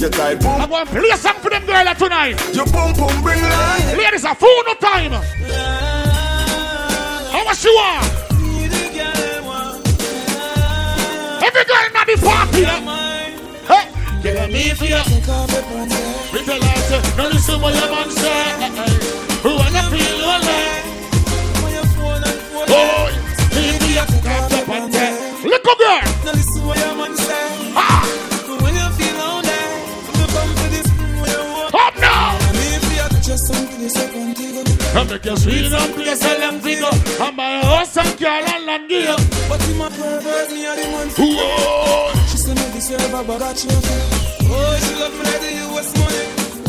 your type boom. I'm going to play a song for them girl tonight. Your boom boom bring life. Ladies, a full no time. How much you want? Every girl in the party. Hey, get me for you. Her, say, no listen what your man say. Who wanna feel lonely? Oh, leave me up, up, up, and say, Little girl. I make you sweet and place a long figure. I'm my house and car and land gear. But in my pervert, me and the man. Whoa. She said me this year, but I chill. Oh, she love me like the US money.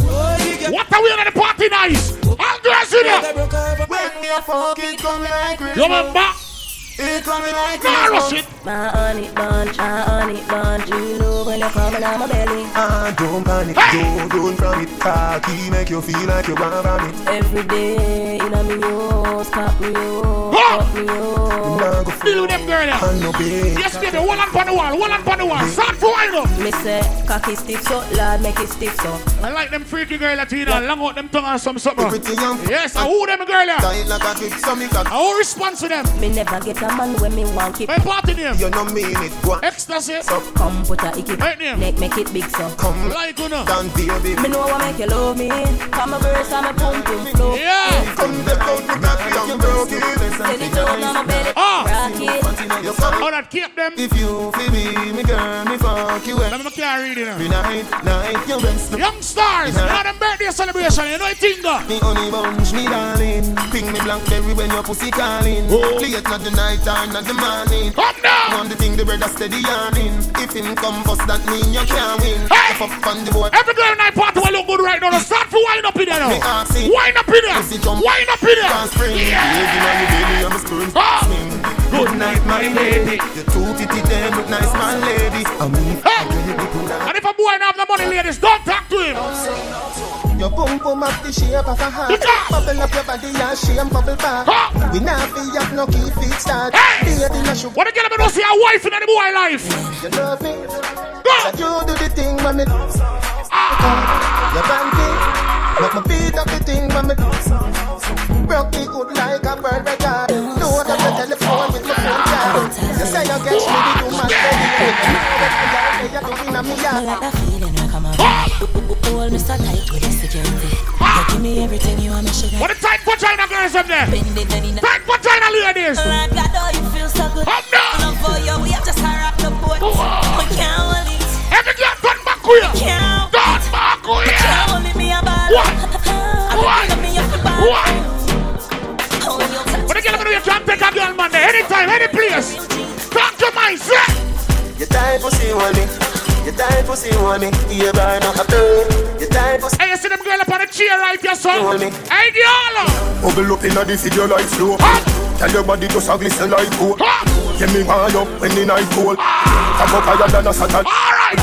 Oh, you get What are we on the party nice? All girls in here. When me a coming like You remember? It coming like Nah, rush Christmas. it. My honey bunch, my honey bunch, you know when you're coming out my belly. Ah, don't panic, Hey! don't run from it. Cocky make you feel like you want from it. Every day, in a me house, pop me up, Ah! me up. Nah, go Deal them girl there. and no bait. Yes, baby. Hold on on the wall. Hold on on the wall. Start for wind up. Me say, cocky stiff so, lad, make it stiff so. I like them freaky girl Latina. Long out them tongue and some something. Pretty young. Yes, I who them girl there. Tight like a kick, so me cock. I who response to them. Me never get a man when me want it. My party name. You no mean it, go. Ecstasy. So Come put a icky, Right name. make, make it big so. come Like you know. down, baby. Me know what make you love me. Come a verse and me pump pum flow. Yeah. Come the out the cocky and broke it. Send it down on my belly, Ah. rock it. You come How that keep them. if you Let me can't read now. night, night, you best. Young stars. Now them birthday celebration. You know it tinga. Me honey bunch, me darling. Ping me blackberry when your pussy calling. Oh. Late not the night time, not the morning. Up now. On the thing the brother steady yarning. If him come first, that mean you can't win. Hey! If up on the board, Every girl in my party will look good right now. Start to wind up in there now. Wind up in there. Wind up in there. Yeah. Baby, man, you baby, I'm a spoon. Ah. Swing. Good night, my lady. You two titty them look nice, my lady. I mean, Hey. I really put that. And if a boy don't have the money, ladies, don't talk to him. Your boom boom up the shape of a heart. Bubble up your body and shame bubble back. We not be up no key feet start. Hey. No What the girl ever know see a wife in the boy life? you love me. Go. That you do the thing, mommy. Ah. Your panty, make me beat up the thing, mommy. Broke me good like a bird You say you get me the human baby. You do in a me I yard. like that feeling when I come around. Hold me so tight with the security. You give me everything you want me sugar. What the tight for China girls up there? Bend it, bend it. Tight for China ladies. Like God, oh, you feel so good. Up now. Love for you, we have to rock the boat. Wow. We can't hold it, Every girl turn back with you. can't. Turn back with you. Can't hold it, me a ball. What? What? I me up the ball. What? Oh, you touch What the girl ever know you can't take a girl man there? Anytime, any place. Talk tight pussy on me. You tight pussy on me. You burn up a bird. You tight pussy. Hey, you see them girl up on the chair right here, son? Hold me. Hey, girl. Bubble up inna the video like slow. Hot. Tell your body just a glisten like gold. Hot. Get me wind up when the night cold. Ah. Come up higher than a Satan. All right.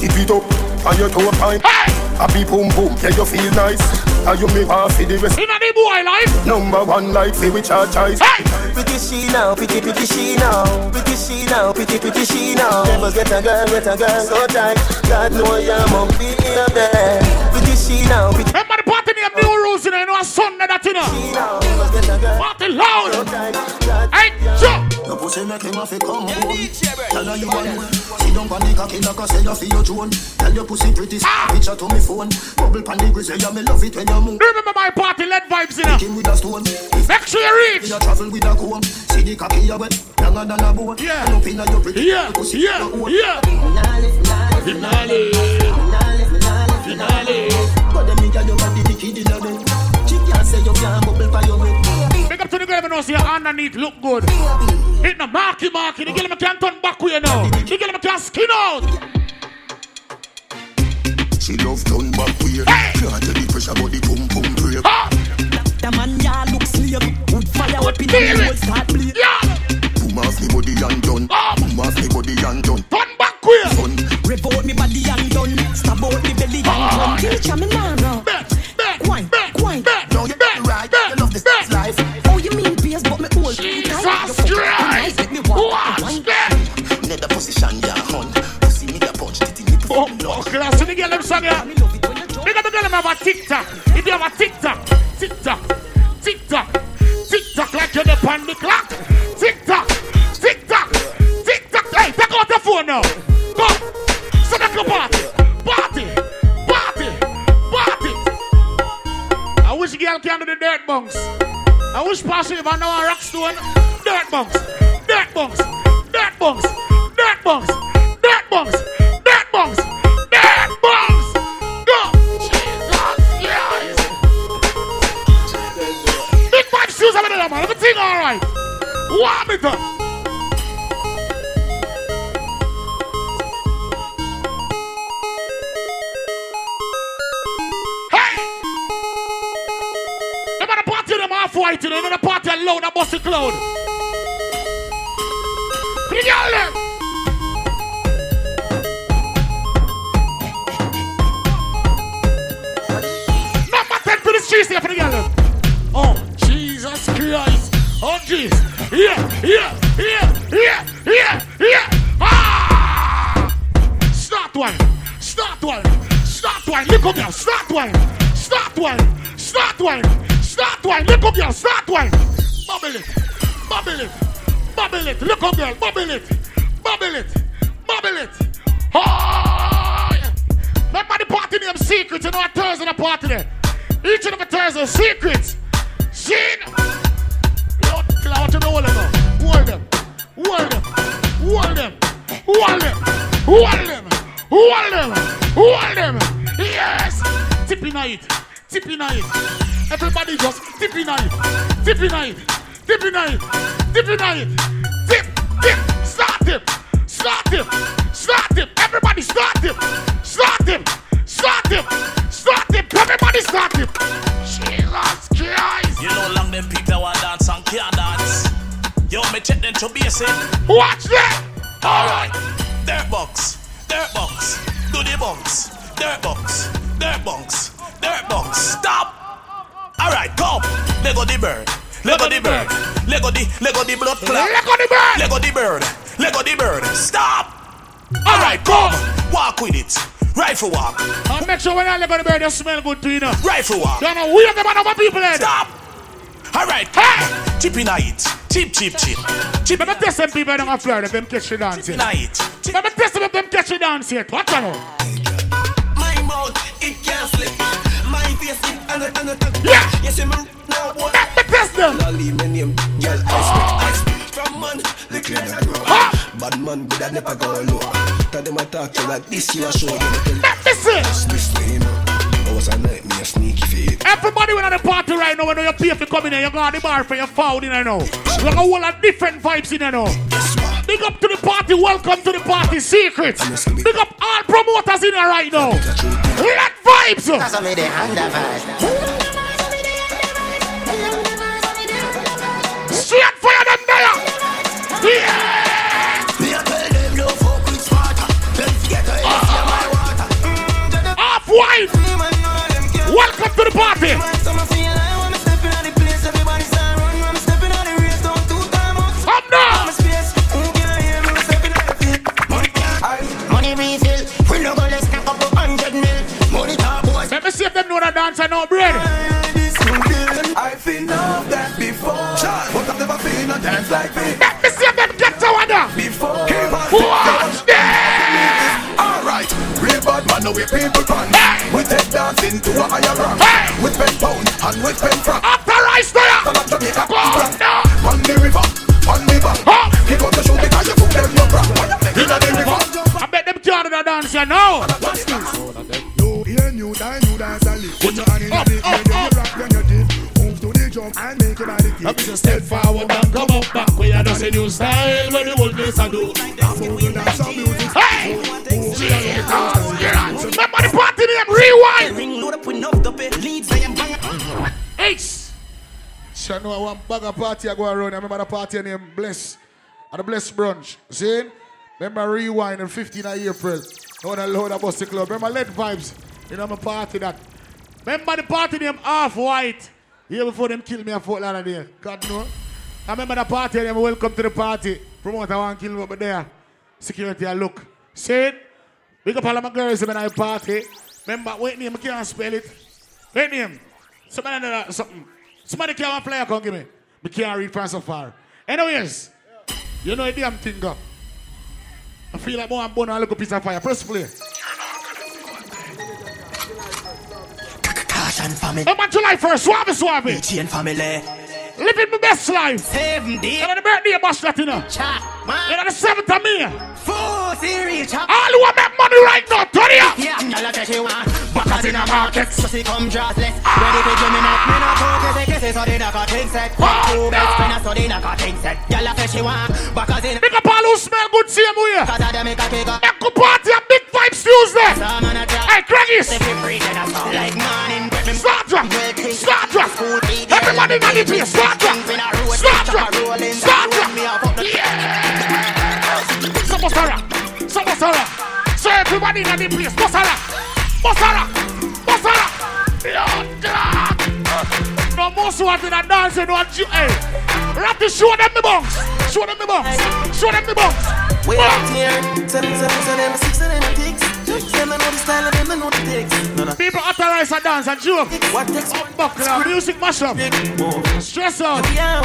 Tip it up on your toe pine. Hey. Happy boom boom, yeah you feel nice. And you me want for the rest. In the boy life. Number one like for which I choice. Hey. Pretty she now, pretty pretty she now, pretty she now, pretty pretty she now. Never get a girl, get a girl so tight. God know you're my baby. Pretty she now, pretty Remember the party name New Rules, you know, you know, a Sunday that, you know. she now. Never get a girl Party loud. Hey, jump. Your pussy make him have to come home. Tell her you want one. Sit down on the cocky like I say you feel your drone. Tell your pussy pretty. Picture ah! to me phone. Bubble pan the grizzly, yeah me love it when you move. Remember my party led vibes, you know. King with a stone. Make sure you reach. you travel with a comb, see the cocky you wet, younger than a boat. Yeah. And up inna your pretty Yeah, pussy, yeah, you own. yeah. Finale. Finale. But them nigga you got the wicked in your bed. She can't say you can't bubble by your head. Big up to the girl, you know, see your underneath look good. Hit the marky marky. The girl, me can't turn back with you now. The girl, me can't skin out. She love turn back weird. Hey! Can't tell the pressure but the pum pum brave. Ah, The man ya look slave. Wood fire Would up in the it. whole start bleed. yeah. Boom off me body and done. Ah. Boom off me body and done. Turn back with you. Revolt me body and done. Stab out me belly and ah. done. Teacher me now no. Bet, bet, Wine, bet, wine. bet, Now you bet, right. bet, You love this bet. life. Oh you mean bass but me old. Jesus you. Christ. Let me walk. Watch that. The position ya hun. Pussy me the punch. Titty nipple. Oh, oh, class the girl, them song. Big up the girl have a TikTok. If you have a TikTok, know One. Start one. Start one. Start one. Look up, girl. Start one. Bubble it. Bubble it. Bubble it. Look up, girl. Bubble it. Bubble it. Bubble it. Oh! yeah. Remember the party name Secret. You know what Thursday the party there. Each and every Thursday, secrets. Seen. Lord, I want to know all of them. Hold them. Hold them. Hold them. Hold them. Hold them. Hold them. Hold them. Yes. Tippy night. Tippy night. Everybody just tippy night. Tippy night. Tippy night. Tippy night. Tip. Tip. Start tip. Start tip. Start tip. Everybody start tip. Start tip. Start tip. Start tip. Everybody start tip. Jesus Christ. You know long them people want dance and can't dance. Yo, me check them to basic. Watch that. Alright. Dirt box. Dirt box. Do the bunks. Dirt box. Dirt bunks. Dirt bunks. Stop. Alright, come. Lego the bird. Lego the bird. Lego the Lego the blood clot. Lego the bird. Lego the bird. Lego the bird. Stop. Alright, come. Walk with it. Rifle walk. And make sure when I at the bird, you smell good to you know. Rifle walk. You know, we are the man of our people head. Stop. Alright. Hey! Chip in it. Chip, chip, chip. Chip Let me test them people down on Florida, them catch you dance in yet. it. Chip Let me test them if them catch you dance yet. Watch out. My mouth, it can't slip. My face, it and a and a Yeah. Yes, I'm now what? Let me test them. My name. Girl, I speak, I ah. speak from man. The clear that grow. Ha! Bad man, good, I never go low. Tell them I talk to like this, you a show them. Let me see. This way, man. I was a nightmare, sneaky feet. Everybody when at the party right now, when you pay for coming in, you go to the bar for your foul in there now. You got a whole lot of different vibes in there now. Guess? Big up to the party, welcome to the party, secrets. Big up all promoters in there right now. Let vibes. Straight fire them there. Yeah. Off white. Welcome to the party. Dance and no bread. I've been off that before, but I've never been a dance like this Let me see them get to one. before. Watch this. Alright, real bad man, now we people pan. Hey. We take dancing to a higher rank. Hey. With pen pound and with pen frack. After rice there. Turn up Jamaica, Go now. On the river, on the bank. Huh? Kick out the shoe because you put them no crack. Inna the river. I bet them can't do that dance, you know. And make your body Let me kick. just step forward and come up back. We are just a new style when the whole place I do. Move to dance some music. Hey! Jesus Christ. Remember the party name? Rewind! Ring load up with enough double leads. I am bang. Ace! Sure know one bag of party I go around. I remember the party name Bless. At the Bless Brunch. See? Remember Rewind in 15 of April. Now the load of Busty Club. Remember Lead Vibes. You know I'm a party that. Remember the party name Half White? Here before them kill me I a Fort Lauderdale. God no. I remember the party name Welcome to the party. Promoter one kill me over there. Security I look. See it? Big up all of my girls in my party. Remember, wait name, I can't spell it. Wait name. Somebody know that something. Somebody can't play, I can give me. I can't read from so far. Anyways, you know a damn thing go. I feel like more and more I'm born a piece of fire. Press play. Caution family. I'm on July 1st, swabby swabby. Chain family. Living my best life. Seven day. You know the birthday you know. Chat. Man. You know the 7th of May. Four series. All who want make money right now, turn it up. Yeah, y'all say she want Backers in a market So she come dressless Ready to give me neck Me not talk kissy kissy So they not got things set oh, Two best friends So they not got things set Y'all say she want Backers in Big up all who smell good same way. Cause of them make a kick up Echo party and big vibes Man a Hey, Craigies. If you breathe in a sound Like morning breath Me Start drop. Start drop. Everybody in the place. Start drop. Things in a road, Start drop. Start drop. me up up the- Samosara. Samosara. So everybody in the place. Bosara. Bosara. Bosara. Yeah, No more so in a dance and one ju- Hey. Ratty, show them the bunks. Show them the bunks. Show them the bunks. We out here, them. Them them know the ticks. No, no. People authorize a dance and joke. What takes Buckler, music mashup. Stress out. Yeah.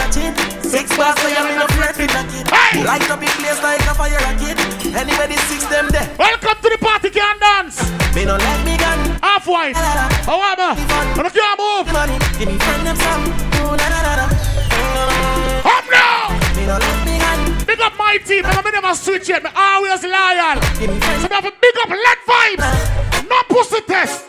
Six bars, so you're in a flirt with that kid. Hey! Light up in place like a fire rocket. Anybody six them there. Welcome to the party, can dance. Me no like me gun. Half white. However, when you can't move, give me friend them some. Up now. Me no like me gun. Big up my team, and I never switch yet. Me always loyal. So me have a big up lead vibes. No pussy test.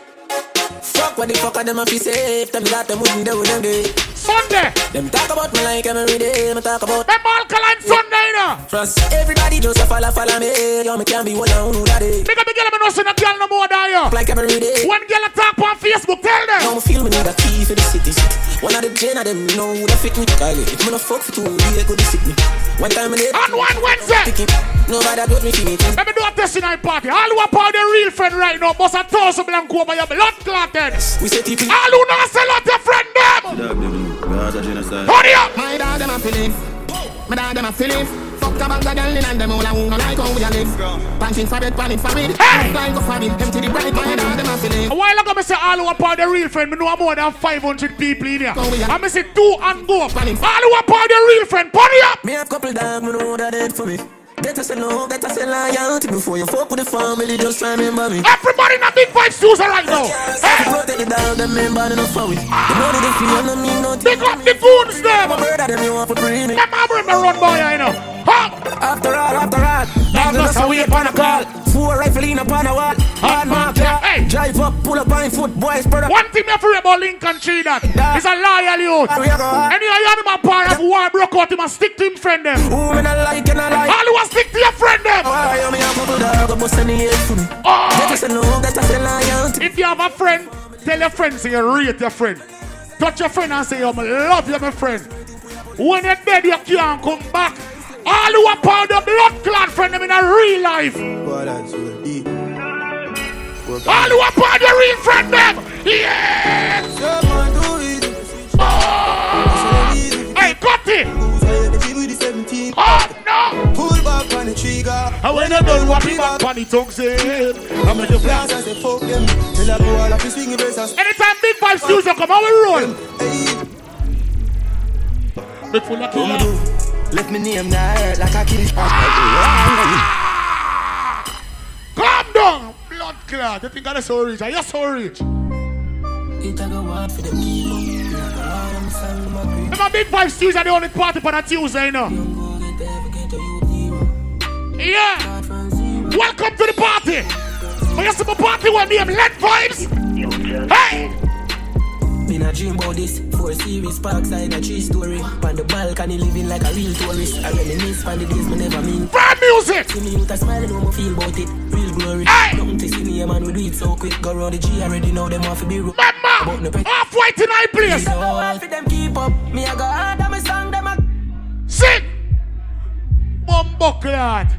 Fuck what the fuck are them a fi safe. Them that them wouldn't do them day. Sunday. Them talk about me like every day. Me talk about Remember Alkaline Sunday, you know. Trust everybody just a follow follow me. Yo, me can't be one on who that is. Big up the girl, me no see no girl no more than you. Like every day. When girl attack on Facebook, tell them. Now me feel me need a key for the city. One of the gen of them know who that fit me. Kylie, if me no fuck for two, they could sick me. One time I did. On one Wednesday. Nobody do me feel me. Let me do a testing night party. All who are part the real friend right now, must have thousand blank over your blood clotted. We say TP. All who not sell out your friend them. Hurry up. My dog them a feeling. My dog them a feeling. Fuck a bag of girl and them all a who no like how we a live. Punching for bed, panning for it. Hey! Flying go for it. Empty the bright. My dog them a feeling. A while ago, I say all who are part of the real friend, me know more than 500 people in here. Yeah. And I say two and go. All who are part of the real friend, hurry up. Me have couple dog, me know that dead for me. Better say no, better say loyalty before you fuck with the family. Just try remember me. Everybody in a big vibes user right now. Hey. Protect the dog, them they no for it. The money they feel, no mean no big up the a them. bird, them you want to bring me. Them remember run boy, I know. Hop. After all, after all, just that's how we upon a call. Four rifle in upon a wall. Hard mark. Hey. Drive up, pull up on foot, boys, brother. One thing to read about Lincoln Tree that is a loyal youth. We are going. Any of you man part of war broke out, him and stick to him friend them. Who me not like, and I like. All who are stick to your friend them. Oh, Why you me a couple dog, but send the hate for me. Oh. Better say no, better say loyalty. If you have a friend, tell your friend say you rate your friend. Touch your friend and say you love you, my friend. When you're dead, you can't come back. All who are part of blood clot friend them in a real life. All who are part of the real friend them. Yeah. Oh. Hey, cut it. Oh no. Pull back on the trigger. And when you done what people back on the tongue say, I make you fly. Blast, I say fuck them. Tell a boy of his swing braces. Anytime Big Five Studio come, I will roll. Hey, Big full of killer. Do. Left me name now like a kid. Ah, Calm down, blood clot. You think I'm so rich? Are you so rich? It a go hard for them people. Like a lot of them sell them a creep. Remember, Big Five Studios are the only party on a Tuesday, you know? Don't go get there, forget to you hero. Yeah. Start from zero. Welcome to the party. Oh, you see my party with name Lead Vibes? Hey! Been a dream about this. Four series, parkside, a tree story. On the balcony, living like a real tourist. I reminisce on the days me never mean. Brand music! See me with a smile, know me feel about it. Real glory. Hey! Nothing to see me, a man, we do it so quick. Go round the G, already know them off be rude. About Remember, no pet. half white in high place. So all for them keep up. Me a go hard, and me song them a Sit! Bumbo clot.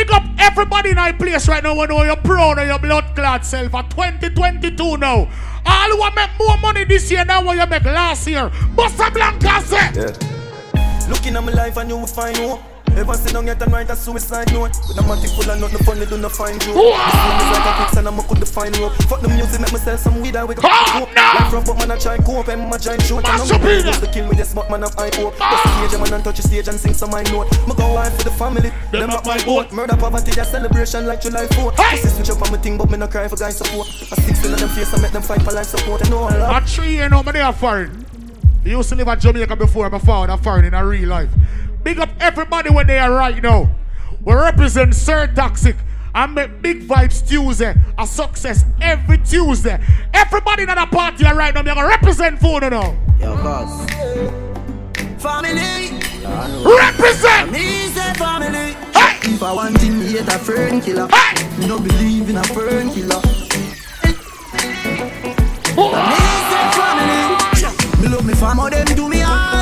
Big up everybody in our place right now. We know you're proud of your blood clot self for 2022 now. All who make more money this year than what you make last year. Busta Blanca say. Looking at my life and you will find hope. Ever sit down yet and write a suicide note. With a matic full of nothing funny, do not find you. This room is like a quicksand and I could define rope. Fuck the music, make myself some weed and we can Calm cope down. Life rough but man I try cope and my giant shoot. And I'm just the kill with the smoke man of high hope Bust the stage man and touch the stage and sing some my note. Me go on for the family, them not my boat. Murder poverty, their celebration like July 4th Hey. Pussy switch up on my thing but me no cry for guys support. I six in them face and make them fight for life support. I know I love A tree, you know, me they are foreign. You used to live at Jamaica before, but found a foreign in a real life. Big up everybody where they are right now. We represent Sir Toxic and make Big Vibes Tuesday a success every Tuesday. Everybody in the party are right now, me gonna represent for you now. Yo, cuz. Family, Represent! me say family. Hey! If I want him, hate a fern killer. Hey! Me no believe in a fern killer. Me say family. Me love me fam, how them do me heart.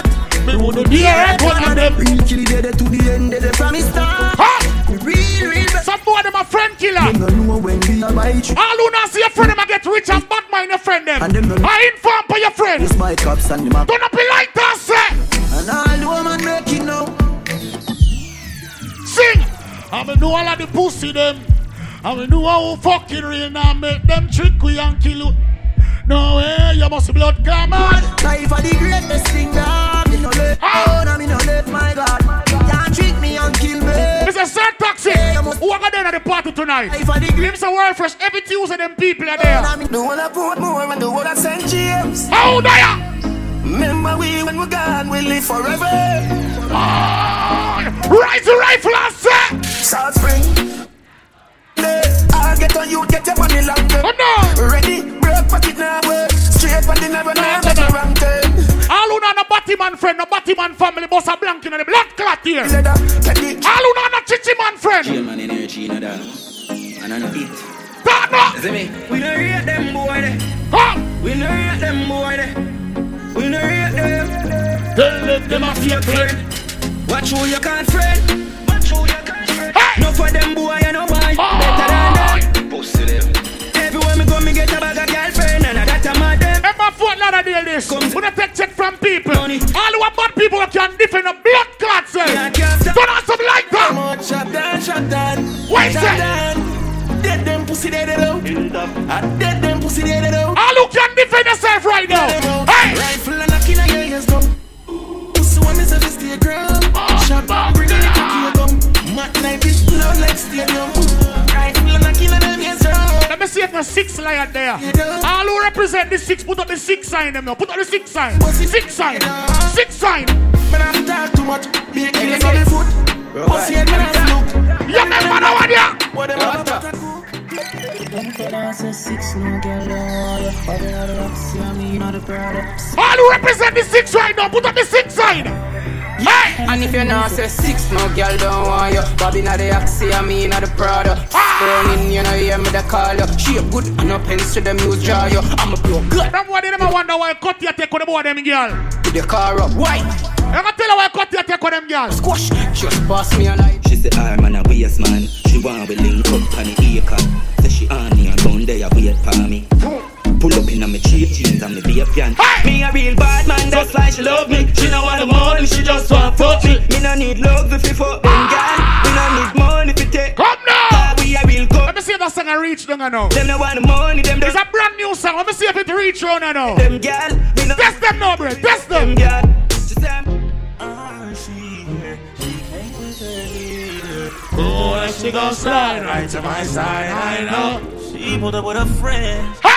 Me would do right one of them. Real kill dead to the end, dead from the start. Huh? Real, real. Some boy them a friend killer. Them no know when we are by tree. All who not see your friend them a get rich and bad mind your friend them. And them I inform for your friend. This my cops and them a Don't be like that, say. And all the woman make it now. Sing! I me know all of the pussy them. I me know how fucking real now make them trick we and kill you. No way, you must be blood come on. Life are the greatest thing that me no let Ah. oh, me no let my God. Can't trick me and kill me. Mr. Sir Taxi, Yeah, must- who are going at the party tonight? Life are the Him greatest. say world fresh, every Tuesday them people are Oh, there. The one I put more and the one I St. James. How are? Remember we when we're gone, we live forever. Ah, Rise the rifle and say, South Spring. I'll get on you, get your money longer. oh no. Ready, break pocket now, work. Straight on the never now, make a wrong turn. All who not a Batman friend, no Batman family, boss a blank in the blood clot here. Leather. All who not a chichi man friend. man energy in that. And on beat. That no. See me? We no rate them boy there. Huh? We no rate them boy there. We no rate them. Tell them them a fake friend. Watch who you can't friend. Watch who you can't friend. Hey! No for them boy you no buy. Oh. Ah! Better than them. Pussy them. Everywhere me go me get a bag of girlfriend and that a mad them. Emma Fort Lauderdale this. Come- We don't take check from people. Money. All who are bad people who can defend the blood clot say. Yeah, can't stop. Don't have something like that. Come on, shot down, shot down. Wait, shot down. Dead them pussy dead it out. I dead them pussy dead it out. All who can Let me see if the six lion there. All who represent the six, put up the six sign them now. Put up the six sign. Six sign. Six sign. Man, I talk too much. A killer on the foot. Pussy head, man, I look. You remember that one yeah? What them cook? All who represent the six right now, put up the six sign. Hey! And if you're not say six, no girl don't want you. Bobby not the Axie, I mean not the Prada. Ah! Burning, you know, you me the call you. She a good, and no pens to the muse draw you. I'm a blow good Them boy, they never wonder why I cut your take on the boy them girl. to the car up. White, I'm gonna tell her why cut your take on them girl. squash, just pass me a light. She say ah, I'm on a waste man. She want we link up on the acre. Say she on me and down there wait for me. Pull up in on me cheap jeans and me be a pian. Me a real bad man, that's why she love me. She no want the money, she just want fuck me. Me no need love if you fuck them girl. Me no need money if you take. Come now. Ah, we a real Let me see if that song I reach down I know. Them no want the money, them It's a brand new song. Let me see if it reach round I know. Them girl, me no. Test them now, bro. Test Them them. girl. She say I'm- Oh, she gon' slide right to my side. I know. She pulled up with a friend, Hey!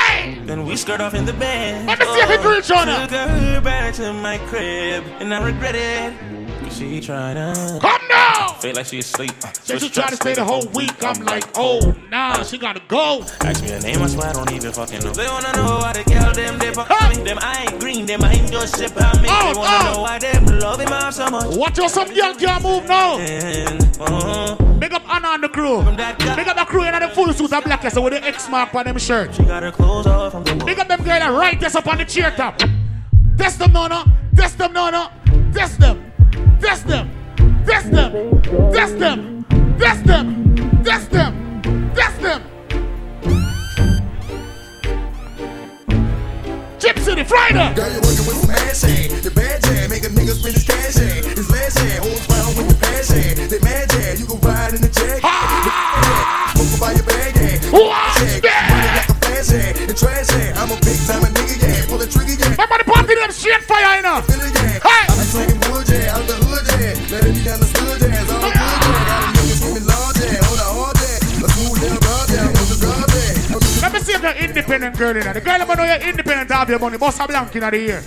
Then we skirt off in the bed. Let me see if it reach round her. Took her back to my crib, and I regret it. Cause she tried to Come now. feel like she asleep. Said she tried to stay the whole week. I'm like, oh, nah, she gotta go. Ask me her name, I swear I don't even fucking know. They wanna know why the girl them they fuck me. Them I ain't green, them I ain't just shit on me. Oh, they wanna oh. know why them love him off so much. Watch out, some girl can't move now. And, uh, Big up Anna and the crew. that guy- Big up the crew in the full suit of black so with the X mark on them shirt. she got her clothes off from the Big up them girl that right this up on the chair top. Test them, no, no. Test them, no, no. Test them. Test them. Test them. Test them. Test them. Test them. Test them. Chip City Friday. Girl, you're working with some ass shade. The bad jam, make a nigga spend his cash shade. His last shade, holds round with the pass crazy. They mad, yeah. You can ride in the jag. Smoke by your bag, yeah. Watch. Running like a flash, yeah. The trash, yeah. I'm a big time nigga, yeah. Pull the trigger, yeah. The party them straight fire, you know. Hey! You're independent girl in there. The girl that know you're independent have your money, boss a blank in the ear.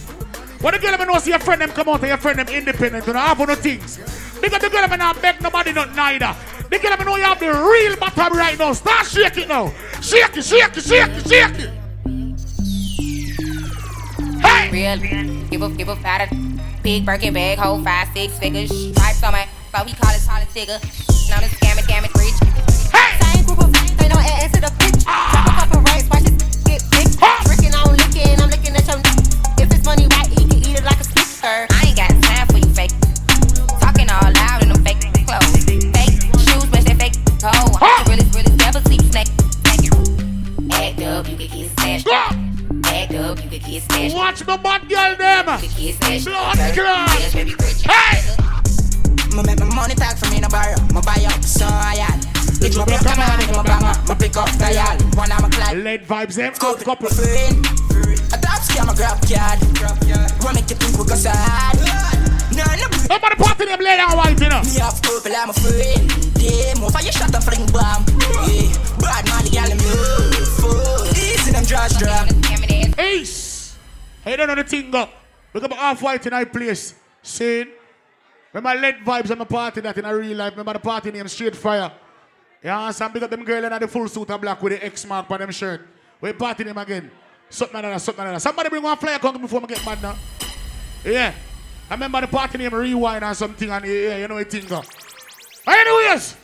When the girl that know see your friend them come out and your friend them independent, you don't have no things. Because the girl that not beg nobody not neither. The girl that know you have the real bottom right now. Start shake it now. Shake it, shake it, shake it, shake it. Real, give a give a fat big Birkin bag, hold five six figures. Stripes on my, but we call it solid figure. Now the scam it, Watch the bad girl them. Blood clot. Hey! Me make my money talk for me no borrow. Me buy up so I had. It will come on, me banger. Me pick up the yard. One of my clad. Lead vibes them. Scope couple. A top scam a grab card. Wanna make you think we go sad. No, no. Nobody party them lay down white, you know. Me have purple, I'm a friend. Damn, if I shot a fling bomb. Yeah, bad man, the gal in me. Fuck. Easy them draws drop. Ace. Hey, don't know the thing up. Look up half white in our place. See? Remember lead vibes on the party that in a real life. Remember the party name Straight Fire. Yeah, some big up them girl in the full suit of black with the X mark on them shirt. We party them again. Something like that, something like that. Somebody bring one flyer come before me get mad now. Yeah. I remember the party name Rewind or something and yeah, you know what thing go. Anyways,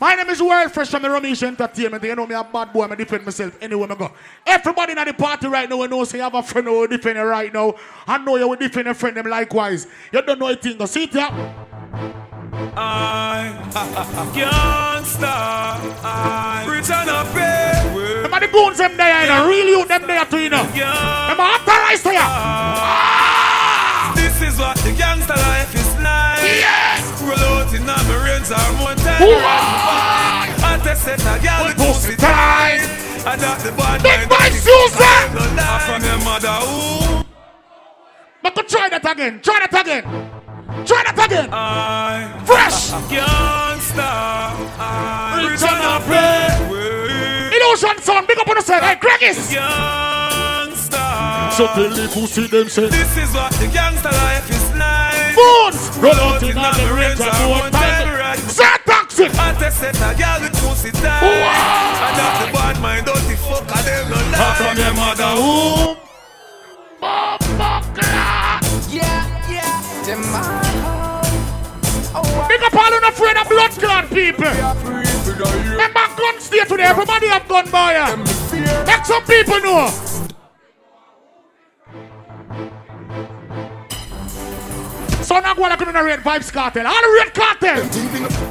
my name is World Fresh from the Ramesh Entertainment. You know me a bad boy, I defend myself anywhere I go. Everybody in the party right now, you know, say you have a friend who will defend you right now. I know you will defend a friend them likewise. You don't know a thing go. See it here. I can't stop. I return a pay. Remember the goons them there, you know. Real youth them there too, you know. Remember authorized to you. This is what the gangster life is like. Yes. Roll out in my range or mountain. Why? I test set a girl with pussy tight. I got the bad Big mind. boy Susan. I'm from your mother. Ooh. But go try that again. Try that again. Try that again. I Fresh. can't stop. I Return a pay. Illusion sound. Big up on yourself. Hey, Craigis. Can't stop. So tell the pussy them say. This is what the gangster life is like. Bones. Roll out in the range and do a time. Say toxic. I test set a girl with pussy tight. I got the bad mind, dirty fuck, I them no lie. Come from your mother womb. Yeah, yeah. Them Big up all on afraid of blood clot people. Remember gun stay today. Everybody have gun boy. Make some people know. So now go like on the red vibes cartel. All the red cartel.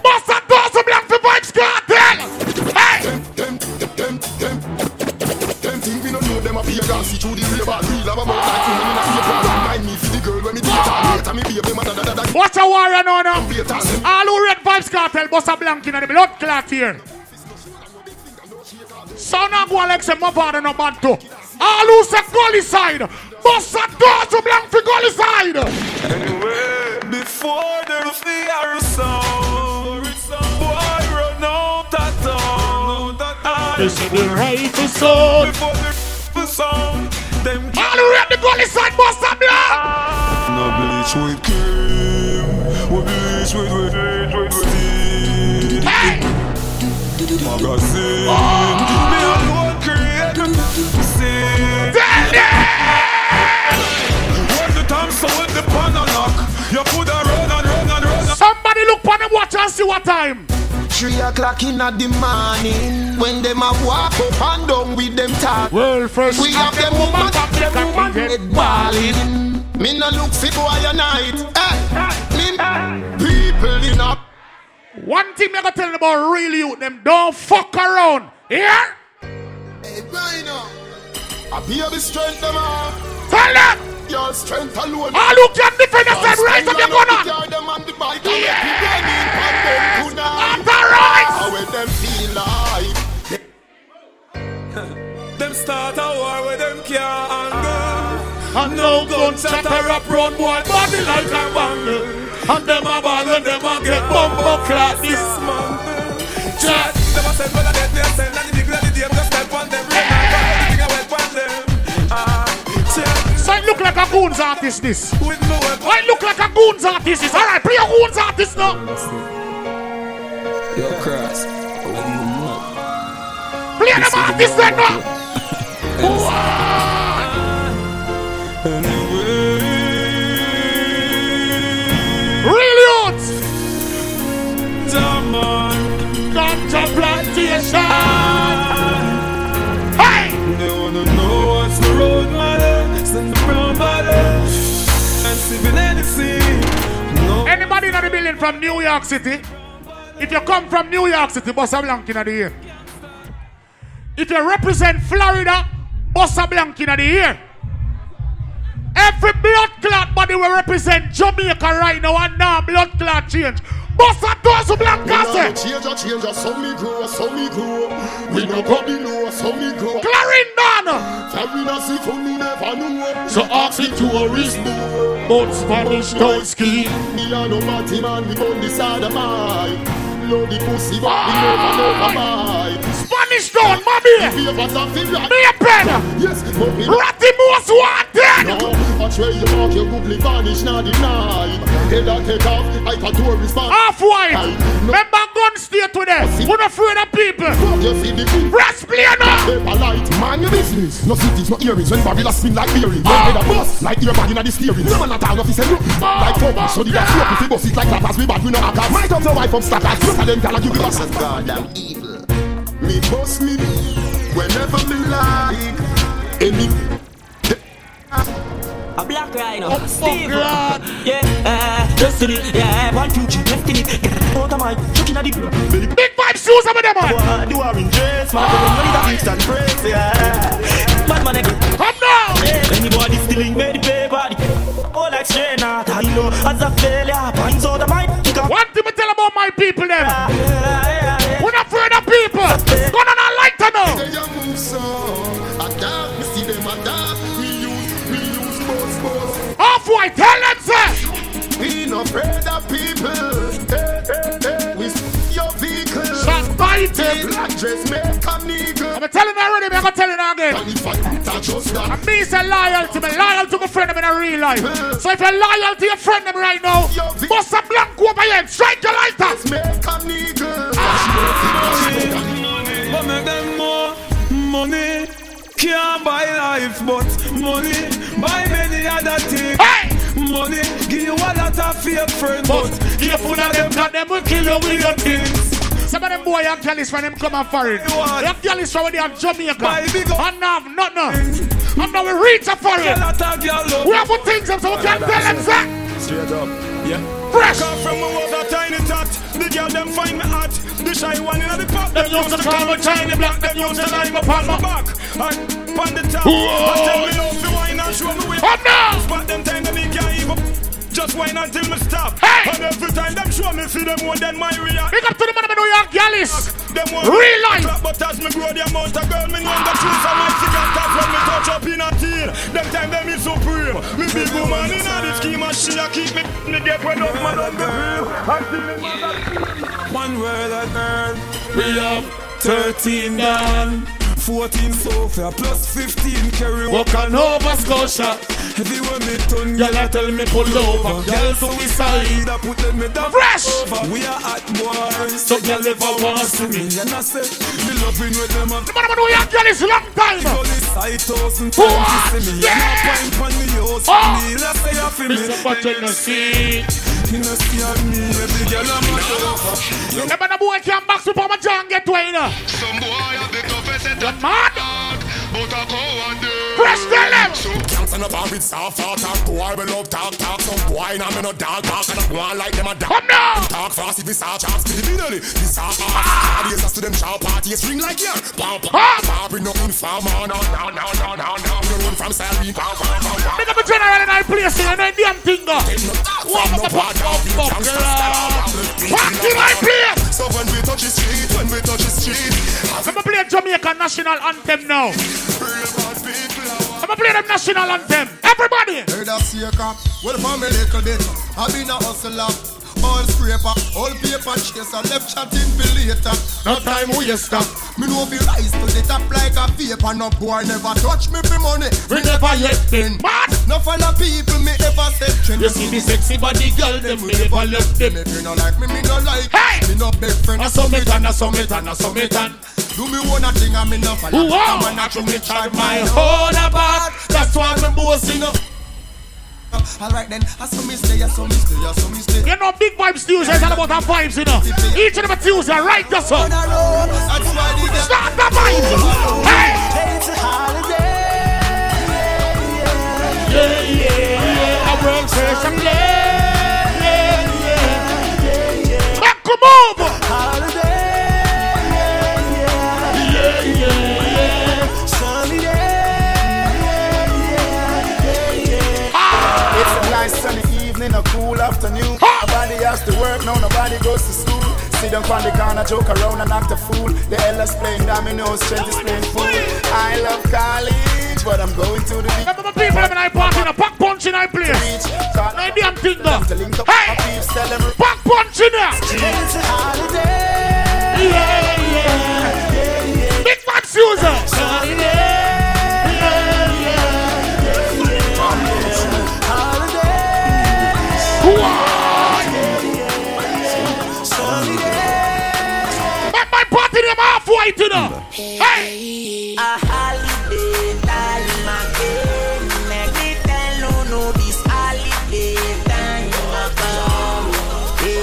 Bust a dozen black for vibes cartel. Hey. Them think we don't know them a be a gas through the bad real of a mouth like me in a me for the girl when me date her later. Me baby mother da da da. Watch a warrior now now. All who red vibes cartel bust a blank in the blood clot here. So now go like say my father no bad too. All who say gully side. Bust a dozen blank for gully side. Anyway, before them fear sound, boy run out of town. This is the rifle sound. Before the sound, them All who red the gully side bust a blank. no bleach with cream, we bleach with with with steam. Magazine, me see what time. Three o'clock in the morning when them a walk up and down with them talk. Well, first we have them woman, them woman head balling. Me no look fi boy a night. Hey, me people in a One thing me gotta tell them about real youth, them don't fuck around. Yeah. Hey. I be a strength them all. Tell them. Your strength alone. All who can defend yourself, raise up your gun on. Your them on the bike and make you run them tonight. Alright. How will them feel like? Them start a war with them can't handle. And no gun chatter up run boy body like a bangle. And them a ball and them a get bumper clap this man. Chat. Them a send goons artist this. With no weapon. Why it look like a goons artist this? Alright, play a goons artist now. Yo, cross. Play them artist then now. Real youths. Contemplation. Anybody in the building from New York City? If you come from New York City, Bossa Blanc in the ear. If you represent Florida, Bossa Blanc in the ear. Every blood clot body will represent Jamaica right now and now blood clot change. Bossa Tosu Blanca say. Change a change a so me grow, so me grow. We no go below, so me grow. Clarendon. Farina see for me never know. So ask the tourist But Spanish don't ski. Me a no batty man, we on the side of mine. Love the pussy, but we never never buy. Spanish don't, mommy. Me a fat and feel Me a pen. Yes, but me Ratty most wanted. No, watch where you walk, your googly vanish, not deny. Head a take off, I can do a response. Half white. Remember gun stay today. We're not afraid of people. You see the king. Press play now. Paper light, man your business. No cities, no earrings. When Babylon spin like bearing. When Ah. head a bus, like earbag inna the steering. No man at all, no fi say look. Like cover, so the gas up if we bust it like clappers. We bad, we no hackers. Might have your wife from stackers. Look at them, gyal, and you give us a God, I'm evil. Me bust me whenever me like. Any A black rhino. Oh, Steve. God. Yeah, uh, destiny. Yeah, one, two, three, destiny. Get out of my chucking at the Big five shoes over there, man. Boy, do orange dress, man. Tell them money that beats and praise, yeah. Bad man, again. Come now. Yeah, anybody stealing, made the paper. Oh, like straight out, I know. As a failure, points out of my kick up. One thing me tell about my people them. We're not afraid of people. Gonna not like to know. They a move so Adapt, me see them adapt Me use, me use both, both Half white, tell them say. We no afraid of people Shot biting. Black dress make a nigga I'm telling you already, I'm gonna tell you again. And if I that just that And me say loyal to me, loyal to my friend them in a real life. So if you're loyal to your friend them right now, bust a blank over here, strike your lighter. Make a nigga But make them more money. Can't buy life, but money buy many other things. Hey! Money give you a lot of fake friends, but Careful of them, cause them will kill you with your things. Some of them boy and girls when them come and foreign. Them girls from when they are Jamaica. And have nothing. And now we reach a foreign. We have put things up so we can tell them that. Straight up, yeah. Fresh. Come from a a tiny tot. The girl them find me hot. The shy one in the pop. Them used to call me China black. Them used to line up on my back. And on the top. And tell me how to wine and show me way. Come now. Spot them time that me can't even. Just wine until me stop. Hey. And every time them show me, see them more than my react. Big up to the man of New York girls. Them want Real life. Clap, but as me grow the amount of girl me know the truth of my cigarette That's when me touch up in a teen Them time them is supreme Me big woman in a the scheme And she a keep me Me get when up man on the real And see me mother One word a girl We have 13 down 14 Sophia plus 15 carry Walk on Nova Scotia. Everywhere me turn Girl, I tell me pull over. Girl, suicide. I put them me down Fresh. over. We are hot boys So girl never want to see me. And I say Me loving with them up The man of New York girls long time. I thousand What? times you see me Yeah. And I pint on me house Oh. for me oh! Let's say I feel me Mr. Butcher, no see. You know see on me Every girl I'm a over Remember the boy came back to Papa John get to you know. Some boy the The man. I there Fresh tell them. Can't up with soft talk talk Boy we love talk talk Some boy now me no dog talk And I go on like them a dog Come now. Talk fast if it's it in early This all fast Audience to them shout party It's ring like yeah pam Ah. Pam Bring no informer No no no no no no You run from come from Sari. Big up the general in our place, you know, damn thing, go. Walk up the pop, pop, pop, Fuck Jamaican national anthem now. I'm gonna play the national anthem. Everybody. Heard of Seeker, well from a little bit. I been a hustler, all scraper, all paper chaser, left chatting for later. No time we stop. Me know be rise to the top like a paper. No boy never touch me for money. We never yet been mad. No follow people me ever said trend. You see me sexy body girl, them we never left them. If you no like me, me no like. Hey! Me no big friend. I summit and I summit and I summit and. Do me one a thing and me no follow. Wow. I'm a true me try my whole about. That's why me boasting up. Alright then, I saw me stay, I saw me stay, I saw me stay. You know, big vibes Tuesday is all about our vibes, you know. Each and every Tuesday, right, just so. Start the vibes. Hey! It's a holiday. Yeah, yeah, yeah. I work fresh and yeah, yeah, yeah, yeah. Back come over. Holiday. Afternoon. Nobody has to work, no, nobody goes to school. Sit down on the corner, joke around and act a fool. The Ella's playing dominoes, Trent is playing pool. I love college, but I'm going to the beach. Remember the people in I party, in a pack punch in I place. Damn thing though. Hey! Pack punch in there. It's a holiday. Half white, you know. Hey! A holiday time again. Make me tell you no this holiday time again. Hey,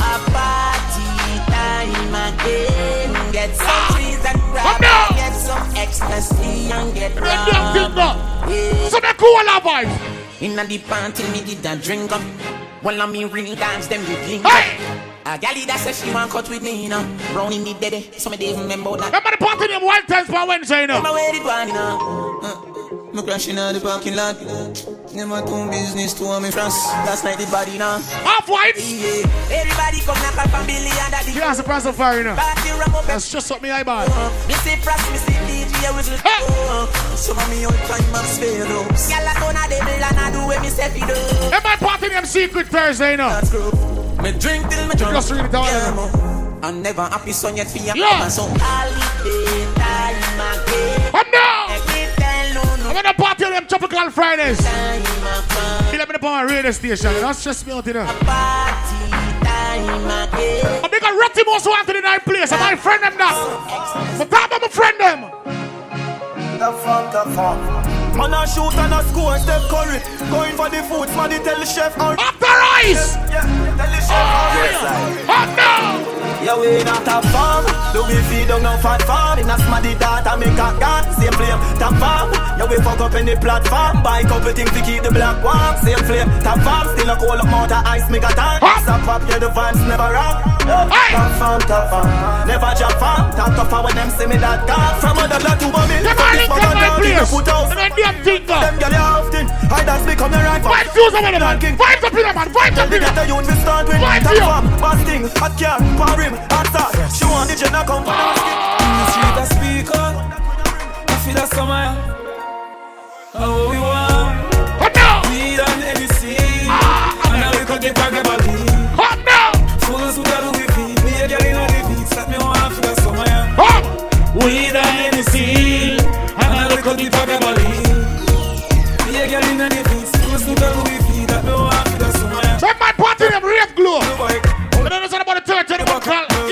a party time again. Get some trees and grab get some ecstasy and get Damn thing round. So they cool vibes. Inna the party, me did a drink up. While I me ring dance, them you blink up. A galley that says she want cut with me, you know. Brown in the dead, so me didn't remember that. Remember the party them one times per Wednesday, you know. I'm away the one, you know. Uh, me crashing out the parking lot. Never do business to a me France. Last night the body now. Half white. Yeah. Everybody come knock up a billy and that the Yeah, surprise of fire, you know. party ram up. That's just what me I buy. Me see France, me see DJ whistle. Oh, Some of me all time I'm spare ups. Gyal a turn a devil and I do what me say fi do. Them my party them Secret Thursday, you know. Me drink till me drunk. Just read it down. Yeah. I'm never happy son yet for your Yeah. mama, so holiday time again. Come now. Make me tell you no I'm gonna party on them Tropical Fridays. time again. Feel me up on a radio station. That's just me out you know. Party time again. I think a Ratty most wanted in our place. And my friend them now. But talk about my friend them. The fuck, the fuck. Man a shoot and a score, Steph Curry. Going for the food, man, tell the chef how. Up the. Yeah, tell the chef how. Yes, I. Up now. Yeah, we not a farm. Do we feed on no fat farm? In a smaddy data, make a gun. Same flame, top farm. Yeah, we fuck up in the platform. Buy couple things to keep the black warm. Same flame, top farm. Still a cold up motor ice, make a tank. Stop up, yeah, the vibes never wrong. Top farm, top farm. Never drop farm. Top tougher when them see me that car. From other blood to bomb Them all link up my place. Put out. And then damn thing go. Them girl you often. I dance become your right. Vibes use them, man. Vibes up in man. Vibes up in Get the them. youth we start with Vibes Top here. farm, Basting, hot car, power rim, hot start She want the gender come for the Street a speaker. I feel a summer. Oh, we want.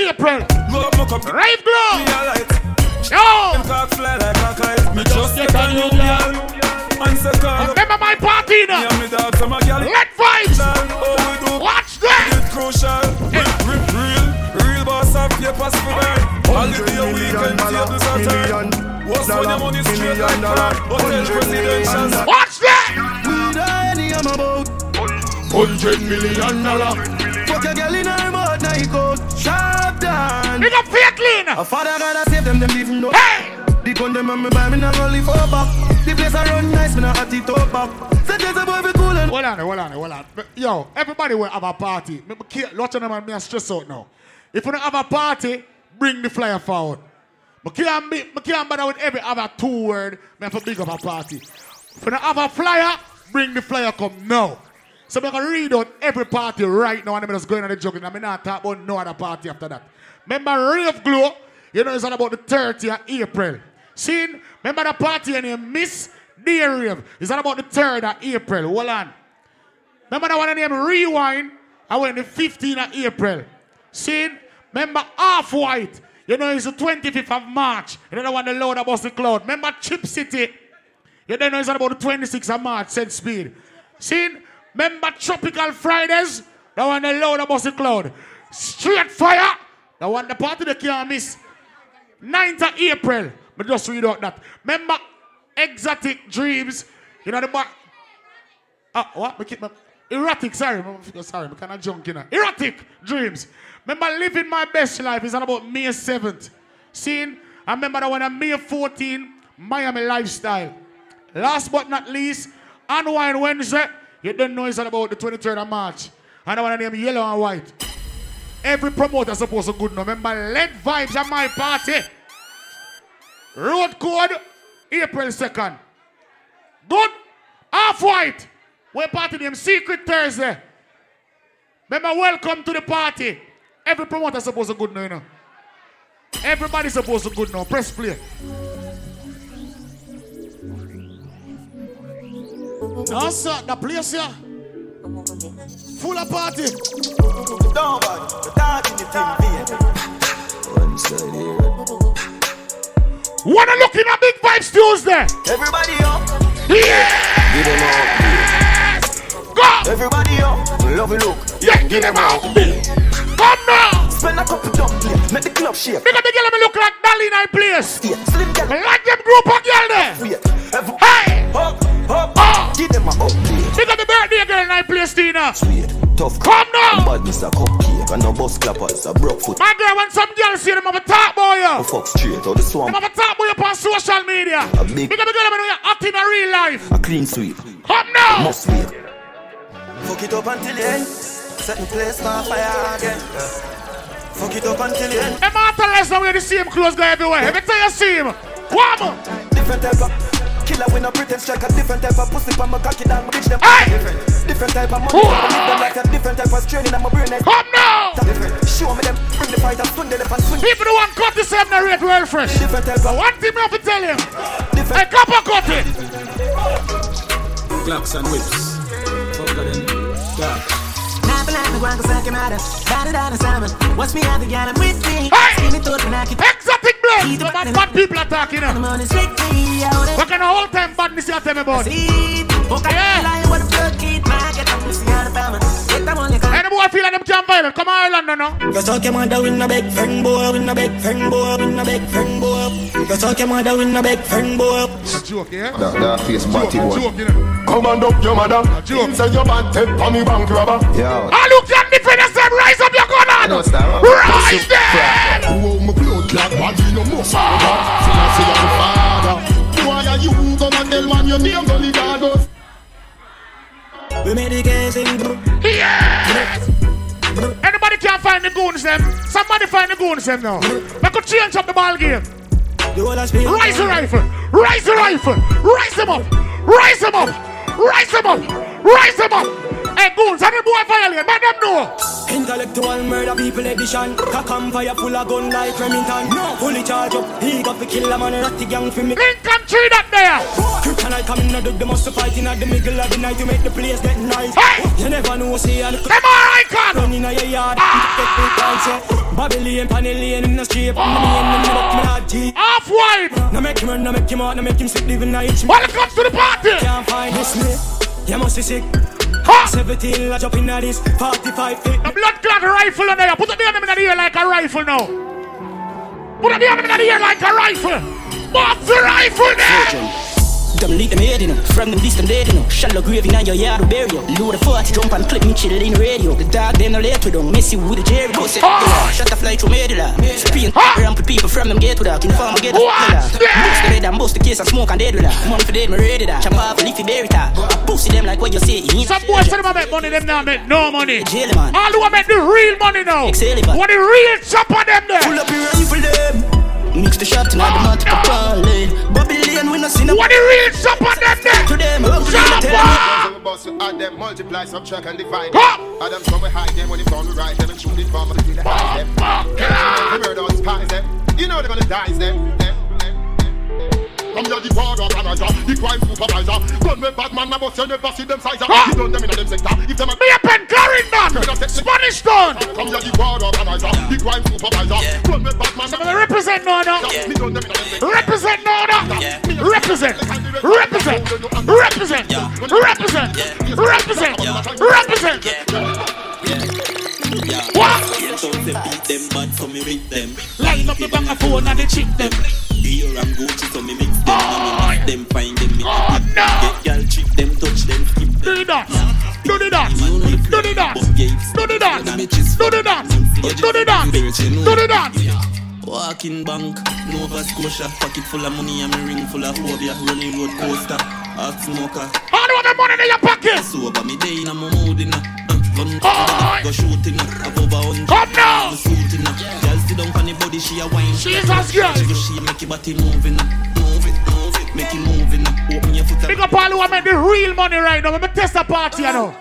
April. Rave glow. Yo. Cock fly like a kite. Me just get a new girl. And say call up. Remember my party now. Me and me dog some a girl. Let vibes. Watch that. Crucial. Real, real, boss of papers for burn. Holiday weekend tables are turned. What's money straight like that? Hotel presidential. Watch that. We die any I'm about Hundred million dollar. Fuck a girl in her mouth, now Down Big up fake lean. A father gotta save them, them even know Hey. The gun them on me buy me not gonna leave for back The place nice, me not hot it up back. Say there's a boy be cool and Hold on, hold on, hold on. Yo, everybody will have a party. Me, me, lot of them and me are stress out now. If you don't have a party, bring the flyer forward. Me can't, be, can't bother with every other two word. Me have to big up a party. If you don't have a flyer, bring the flyer come now. So going to read out every party right now and I'm just going on the jogging. I'm not talk about no other party after that. Remember Rave Glow? You know it's all about the 30th of April. See? Remember the party and you miss Dear Rave? It's all about the 3rd of April. Hold on. Remember that one named Rewind? I went the 15th of April. See? Remember Half White? You know it's the 25th of March. You know the one the load about the cloud. Remember Chip City? You know it's about the 26th of March, said speed. See? Remember Tropical Fridays? The one the load about the cloud. Straight Fire? The one the party they can't miss. 9th of April. But just read out that. Remember Exotic Dreams? You know the back. Ah, what? Me keep my, erotic, sorry. I'm sorry, I kind of junk, you know. Erotic dreams. Remember living my best life is all about May 7th. Seeing, I remember that one on May 14, Miami lifestyle. Last but not least, Unwind Wednesday. You don't know it's all about the 23rd of March. And I want to name Yellow and White. Every promoter supposed to good now. Remember, LED Vibes at my party. Road code, April 2nd. Good. Half white. We party name Secret Thursday. Remember, welcome to the party. Every promoter supposed to good now, you know. Everybody supposed to good now. Press play. No, sir, the place here. Full of party. Don't bother, the dog in the thing, One side here. Wanna look in a Big Vibes Tuesday? Everybody up. Yeah! Give them out. Go! Everybody up. Love look. Yeah, give them out. Come now! Spend a couple dumplings. Make the club shake. Because the girl me look like Dolly in place. Yeah, slim girl. Like them group of girl there. Yeah. Every- Hey! Up, up. Oh! Give them a upgrade. Because the birthday girl in place, Tina. Sweet, tough. Come now! Badness a cupcake and no bus clappers a broke foot. My girl, when some girl see them have a talk boy, A oh, fuck straight out the swamp. Them have a talk boy up on social media. A big- Because the girl me know you're hot in real life. A clean sweep. Come now! Must wait. Fuck it up until the end. Set the place on fire again. Yeah. Fuck it up until the end. Them after lesson wear the same clothes go everywhere. Every time you see him, one Different type of killer when I pretend strike a different type of pussy from my cocky down my bitch them Hey! different. Different type of money. Who? I live them like a different type of training. I'm a brain like Come now! different. Show me them. Bring the fight and swing them up and swing. People who want cut the same the rate well fresh. Different type But of one thing me have to tell you. different. Hey, copper cut it. Clocks and whips. Fuck them. Dark. Napping like me guango sa quemada. Dada dada salmon. Watch me have the gal with me. Hey! See me thought when I could Exotic blood. Bad, bad people are talking the now. money strictly out What kind of whole time badness you tell me about? Yeah. lie what the blood kid man get up pussy out of family. Get that one you can. Any boy feel like them can violent? Come on, Ireland now, no? Go talk your mother with no big friend boy, with no big friend boy, with no big friend boy. Go talk your mother with no big friend boy. It's a joke, yeah? That, that face Joke, batty boy. joke, you know? Come and up your mother. joke. Inside your band, take for me bank robber. Yeah. All you can defend yourself, rise up your gun on. know it's that. Rise there. Whoa, my blood clot body no more father. See I say I'm father. Why are you come and tell man your name Gully Gargos? We made the case in Yeah. Anybody can find the goons them? Somebody find the goons them now. We could change up the ball game. the whole of speed. Rise the rifle. Rise the rifle. Rise them up. Rise them up. Rise them up. Rise them up. Hey, goons, and the boy violate. Let them know. Intellectual murder people edition. Cock and fire full of gun like Remington. No. Fully charge up. He got to kill a man ratty gang for me. Lincoln tree that there. Kryptonite coming out of the must fight in the middle of the night to make the place get nice. Hey! You never know, see, and Them are icon. run in your yard. Get big dance, yeah. Babylon, panny in the street. No me and them up me hard G. Half white. No make him run, no make him out, no make him sick, living night. Welcome to the party. Can't find this me. You must be sick. Ha! 17, I jump in at this. 45 feet. The blood clot rifle on there. Put the enemy in the ear like a rifle now. Put the enemy in the ear like a rifle. What's the rifle there? Them leak them head, you know. From them this them dead, you know. Shallow grave in your yard, bury you. Load the 40, jump and clip me, chill in radio. The dog, them no late with them. Messy with the Jerry. Go set oh. Shut the fly through medulla. Spin, ah! ramp people from them get with that. In farm, get a Boost the red and boost the case and smoke and dead with that. Money for dead, me ready that. Chop off, leafy berry top. Pussy them like what you say. Some boys tell them I make money, them now make no money. Jail, man. All who make the real money now. What the real chop on them there. Pull up your rifle them. Mix the shot tonight, the multiple parlay. Babylon, we no see no. What the real shop on them there? To them, shop on. Boss, add them, multiply, subtract, and divide. Add them, some we hide them when they found we right them and shoot it from between the eyes them. Murder all spies them. Eh? You know they're gonna die them. Come here, the war organizer, the crime supervisor. Gun with bad man, but you never see them size. Ah! You done them in them sector. If them me a pen carrying man, Spanish town. Come here, the war organizer, the crime supervisor. Gun with bad man, some of them represent no no. Me done them in them sector. Represent no no. Represent, represent, represent, represent, represent, represent. What? Beat them bad, so me beat them. Line up the bang phone and they cheat them. Here I'm Gucci, so me mix them. Oh, mix them, find them, me oh, no. Get girl, trick them, touch them, skip them. Do the dance, do the dance, do the dance, do the dance, do the dance, do the dance, do the dance. Walking bank, Nova Scotia, pocket full of money and me ring full of phobia. Running road coaster, hot smoker. Of the money in your pocket. Sober me day in a mood in a. Go shooting above a hundred. Come now. Shooting Girl sit down on the body, she a wine. Jesus Christ. She go she make your body moving. Move it, move it, make it moving. Open your foot. Big up all who make the real money right now. Let me test the party, you know.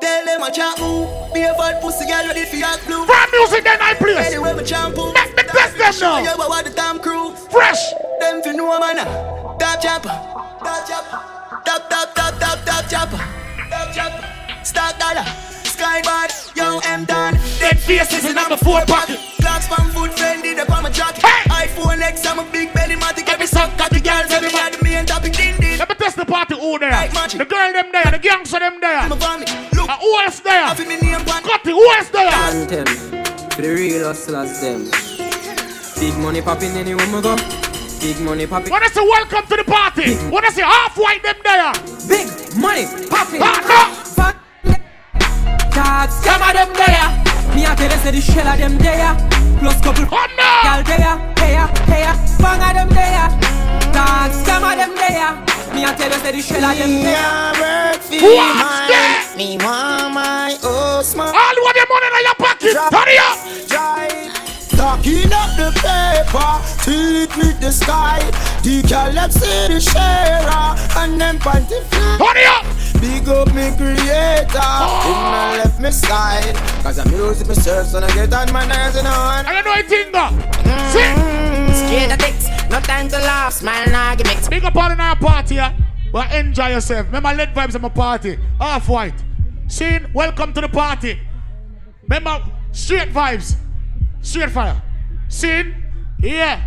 Tell them a chat move. Be a bad pussy girl ready for your blue. From music then I play. Anyway, my shampoo. Make me test them now. You what the damn crew. Fresh. Them fi know man. Top chopper. Top chopper. Top top top top top chopper. Top chopper. Stock dollar. Skybird, young M done. Dead faces in number four pocket. Clocks from foot fendi, up on my jacket. Hey. iPhone X, I'm a big belly, matic. Every suck got the girls, everybody, me and topic, ding ding. Let me test the party who there. Like the girl them there, the gangster them there. I'm a vomit. Look, uh, who else there? I feel me name one. Got it, who else there? Anthem, for the real hustlers them. Big money popping anywhere we go. Big money popping. Wanna say welcome to the party? Wanna say half white them there? Big money popping. Ah, no. Dogs, some of them there. Me a tell you say the shell of them there. Plus couple oh, no. gal there, there, there. Bang of them there. Dogs, some of them there. Me a tell you say the shell of them there. What's that? Me want my Osman. All of your money in your pocket. Hurry up. Drive. Stocking up the paper till it meet the sky. The see the sharer and them panty fly. Hurry up! Big up me creator. Oh. In my left me side. Cause I'm losing my serve, so I get on my nerves and on. I don't know anything though. Mm-hmm. See? Scared of dicks. No time to laugh, smile and arguments. Big up all in our party, yeah? Well, enjoy yourself. Remember, let vibes at my party. Half white. Scene, welcome to the party. Remember, straight vibes. Straight fire. See? Yeah.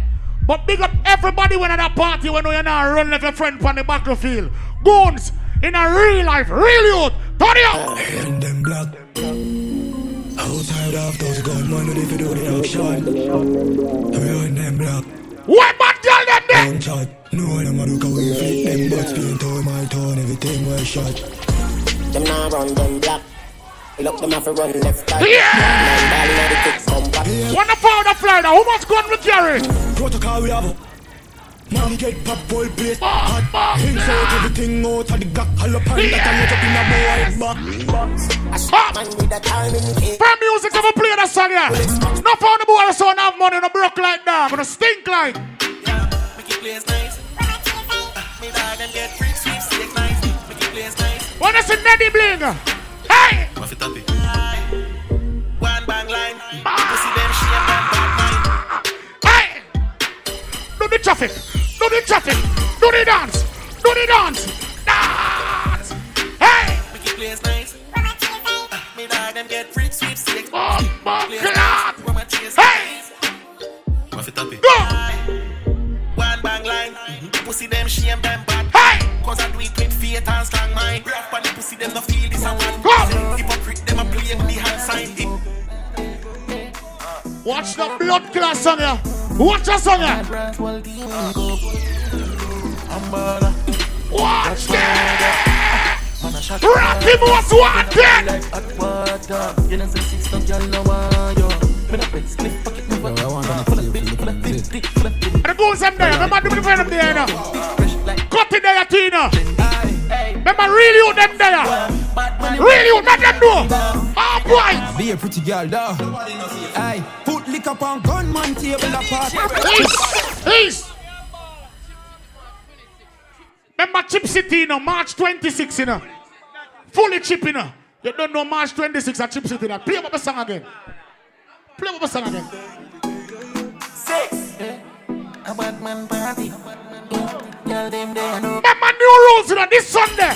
But big up everybody when at that party when you're not running with your friend on the battlefield. Goons in a real life, real youth. Turn up. And them black. Outside of those gunmen, if you do the action. I'm them black. What bad girl them there? One shot. No, them a look away, flip them butts, paint on my tone, everything was shot. Them now run them black. Look them off a run left right. Yeah! Wanna found a Florida? Who much gun we carry? Protocol we have. Now we get pop boy plate hot. Insert everything out of the Glock. All up on that and let up in a boy box. From music, never play that song here. No found the boy that son have money, no broke like that, but no stink like. Yeah, make it place nice. Me dog and get free sweet steak nice. Make it place nice. Wanna see Neddy Bling? Hey! One bang line. Pussy them shame them bad mind. Hey! Do the traffic. Do the traffic. Do the dance. Do the dance. Dance. Hey! Make it place nice. Me dog them get free sweet. Oh, my God. Hey! Go! One bang line. Pussy them shame them bad. Hey! Cause I do it with faith and strong mind. Rough on the pussy them no feel know, say six no girl no want yo. Me not best clip pocket never. Full of big, full of big, dick, full of big. And the goals them there. Remember the friend them there now. Cut it there, Tina. Remember really you them there. Really you make them do. Oh ah, boy. Be a pretty girl, though. Aye, put liquor on gunman table apart. East, East. Remember Chip City, you know, March 26, you know. Fully chip, you know. You don't know March 26 at Chip City. That. Play up the song again. Play up the song again. Six. A bad man party. Girl, them there, I know. Remember new rules, you know, this Sunday.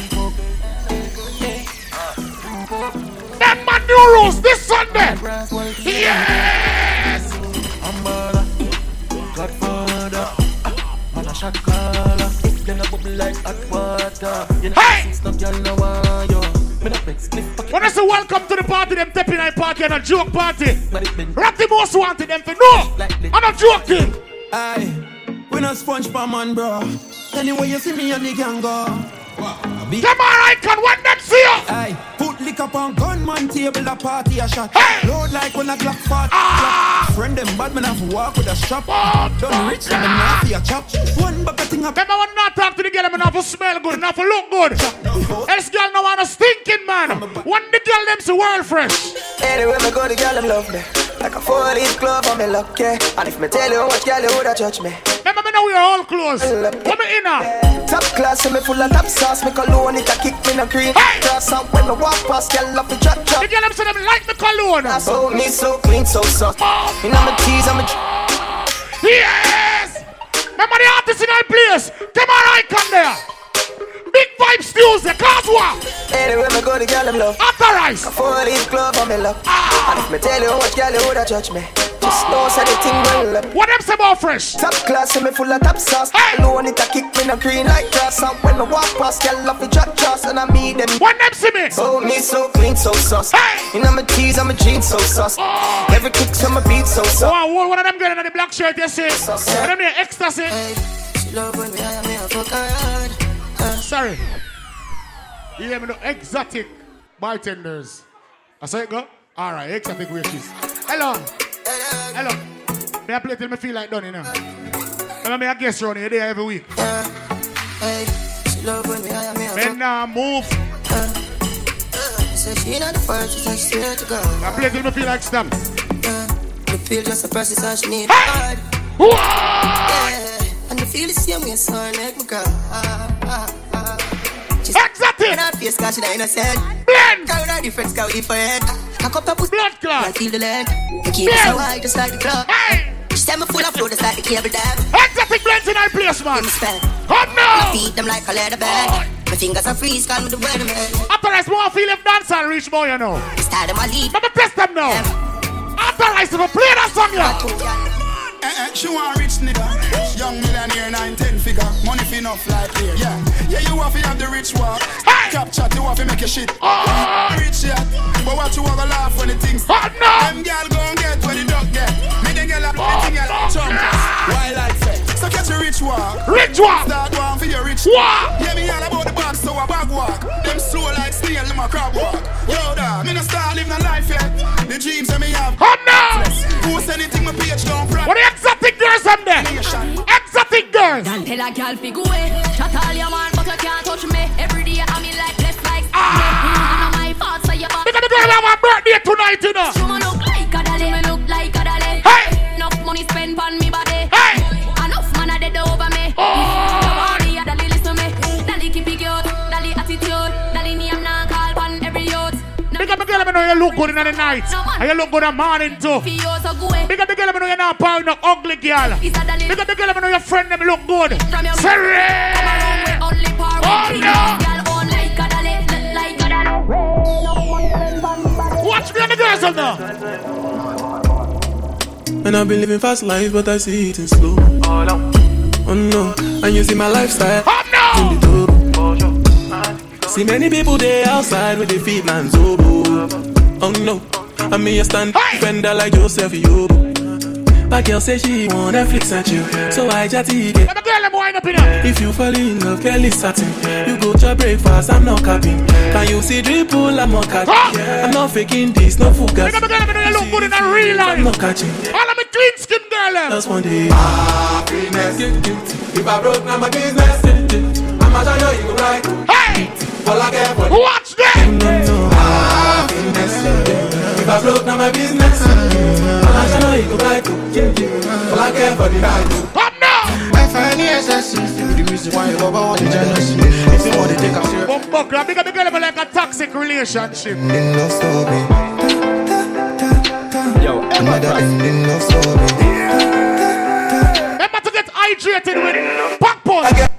Remember new rules this Sunday. Yes. Umbrella. Godfather. Man a shot caller. Then a bubble like hot water. You know, six no girl no want yo. Me not best clip pocket. When I say welcome to the party, them tapping night party and a joke party. Rock the most wanted them for no. I'm not joking. Aye, we not sponge for man, bro. Anyway, you see me and the gang go. Come on, I can want them see you. Aye, put liquor on gunman table, a party a shot. Load like when a Glock fat. Ah! Friend them bad man have to walk with a strap. Done rich and them not a chop. One bucket thing up. Remember when not talk to the girl, I'm not for smell good, not for look good. Else girl no want a stinking man. When the girl them see world fresh. Anyway, me go, the girl them love me. Like a four-leaf glove on me lucky. And if me tell you what girl you woulda judge me. Remember me now we are all close. Come in here. Top class, me full of top sauce. Me cologne it a kick me no green. Cross out when me walk past, girl love me drop drop. The girl them say them like me cologne. So me so clean, so soft. You know me tease, I'm a. Yes. Remember the artist in our place. Come on, I come there. Big vibes Tuesday, cause what? Anyway, me go, the girl them love. Authorize. A four-leaf glove on me love. Ah. And if me tell you what girl you woulda judge me. Just know say the thing well up. What them say about fresh? Top class, me full of top sauce. Alone it a kick me no green like grass. And when I walk past, girl love me drop trust. And I meet them. What them see me? So me so clean, so sauce. You know my tees, I'm a jeans, so sauce. Oh. Every kick from my beat, so sauce. Oh, one of them girl in the black shirt, you see? One of them there, ecstasy. She love when me high, me a fuck her hard. Uh, sorry. You hear me no exotic bartenders. I saw it go? Alright, exotic waitress. Hello. Hello. May I play till me feel like done, you know? Remember me a guest around here there every week. Hey, she love when me high, me a Men now move. Say she not the first, she said she swear to God. I play till me feel like stamp. Me feel just a person, so she need hard. Yeah, and me feel the same way, so I make me cry. She's Exotic. Not face, cause she not innocent. Blend. Carry her different, scout if I head. Up her pussy. Blood clot. I feel the lead. You keep it so high, just like the clock. She said me full of flow, just like the cable dam. Exotic blends in our place, man. Come My now. feet them like a leather bag. My fingers are freeze, call me the weatherman. Authorize more feel if dance and reach more, you know. Style them a lead. Let me test them now. Authorize to play that song, yeah. Eh, eh, she want rich nigga Young millionaire, nine, ten figure. Money fi enough like here Yeah, yeah, you have to have the rich walk Cap chat, you have to make your shit. Oh. Rich yet But what you have a laugh when the things oh, Them gal gon' get when the dog get. Me the gal oh, a everything gal chump Why like say So catch a rich walk Rich walk Start one for your rich Walk. Yeah, me all about the bag so a bag walk. Them slow like steel, them a crab walk. Yo, da, me no start live no life yet. The dreams that me have. Oh, now. Post anything my page don't front. What the exotic girls them there? Exotic girls. Girl, tell a girl fi go away. Chat all you want, but you can't touch me. Every day I'm in like left like ah. My fault, so you back. Because the girl have a birthday tonight, you know. You me look like a dolly, me look like a dolly. Hey. Enough money spent on me body. Hey. Enough man a dead over me. Oh. Up the girl, I know you look good in the night. And you look good in the morning too. So. Big up the girl, I know you're not pound no ugly girl. Is a dolly Big up the girl, I know your friend them look good. from Sorry. Come around with only power. Oh, no. Girl own like a dolly, look like a dolly. Watch me and the girls on now. And I've been living fast life, but I see it in slow. Oh no, oh, and you see my lifestyle. Oh no. See many people there outside with their feet man's oboe. Oh no, and me a stand defender like Joseph Yobo. My girl say she want Netflix and chill, so I chatty get. If you fall in love, Kelly satin. You go to breakfast, I'm not capping. Can you see dribble? I'm not catching. I'm not faking this, no fugazi. look good in a real life. I'm not catching. All of me clean skin girl. them. Just one day. Happiness. If I broke, now my business. I'ma tell you, you go right. Watch that. Ah, Happiness. If I broke, now my business. I'ma tell you, you go right. All I care for the. Come now. I find the essence. The reason why you love all the jealousy. If you want to take a serious. Bumbo club, big up the girl like a toxic relationship. In love story. Yo, Another ending love story. Remember to get hydrated with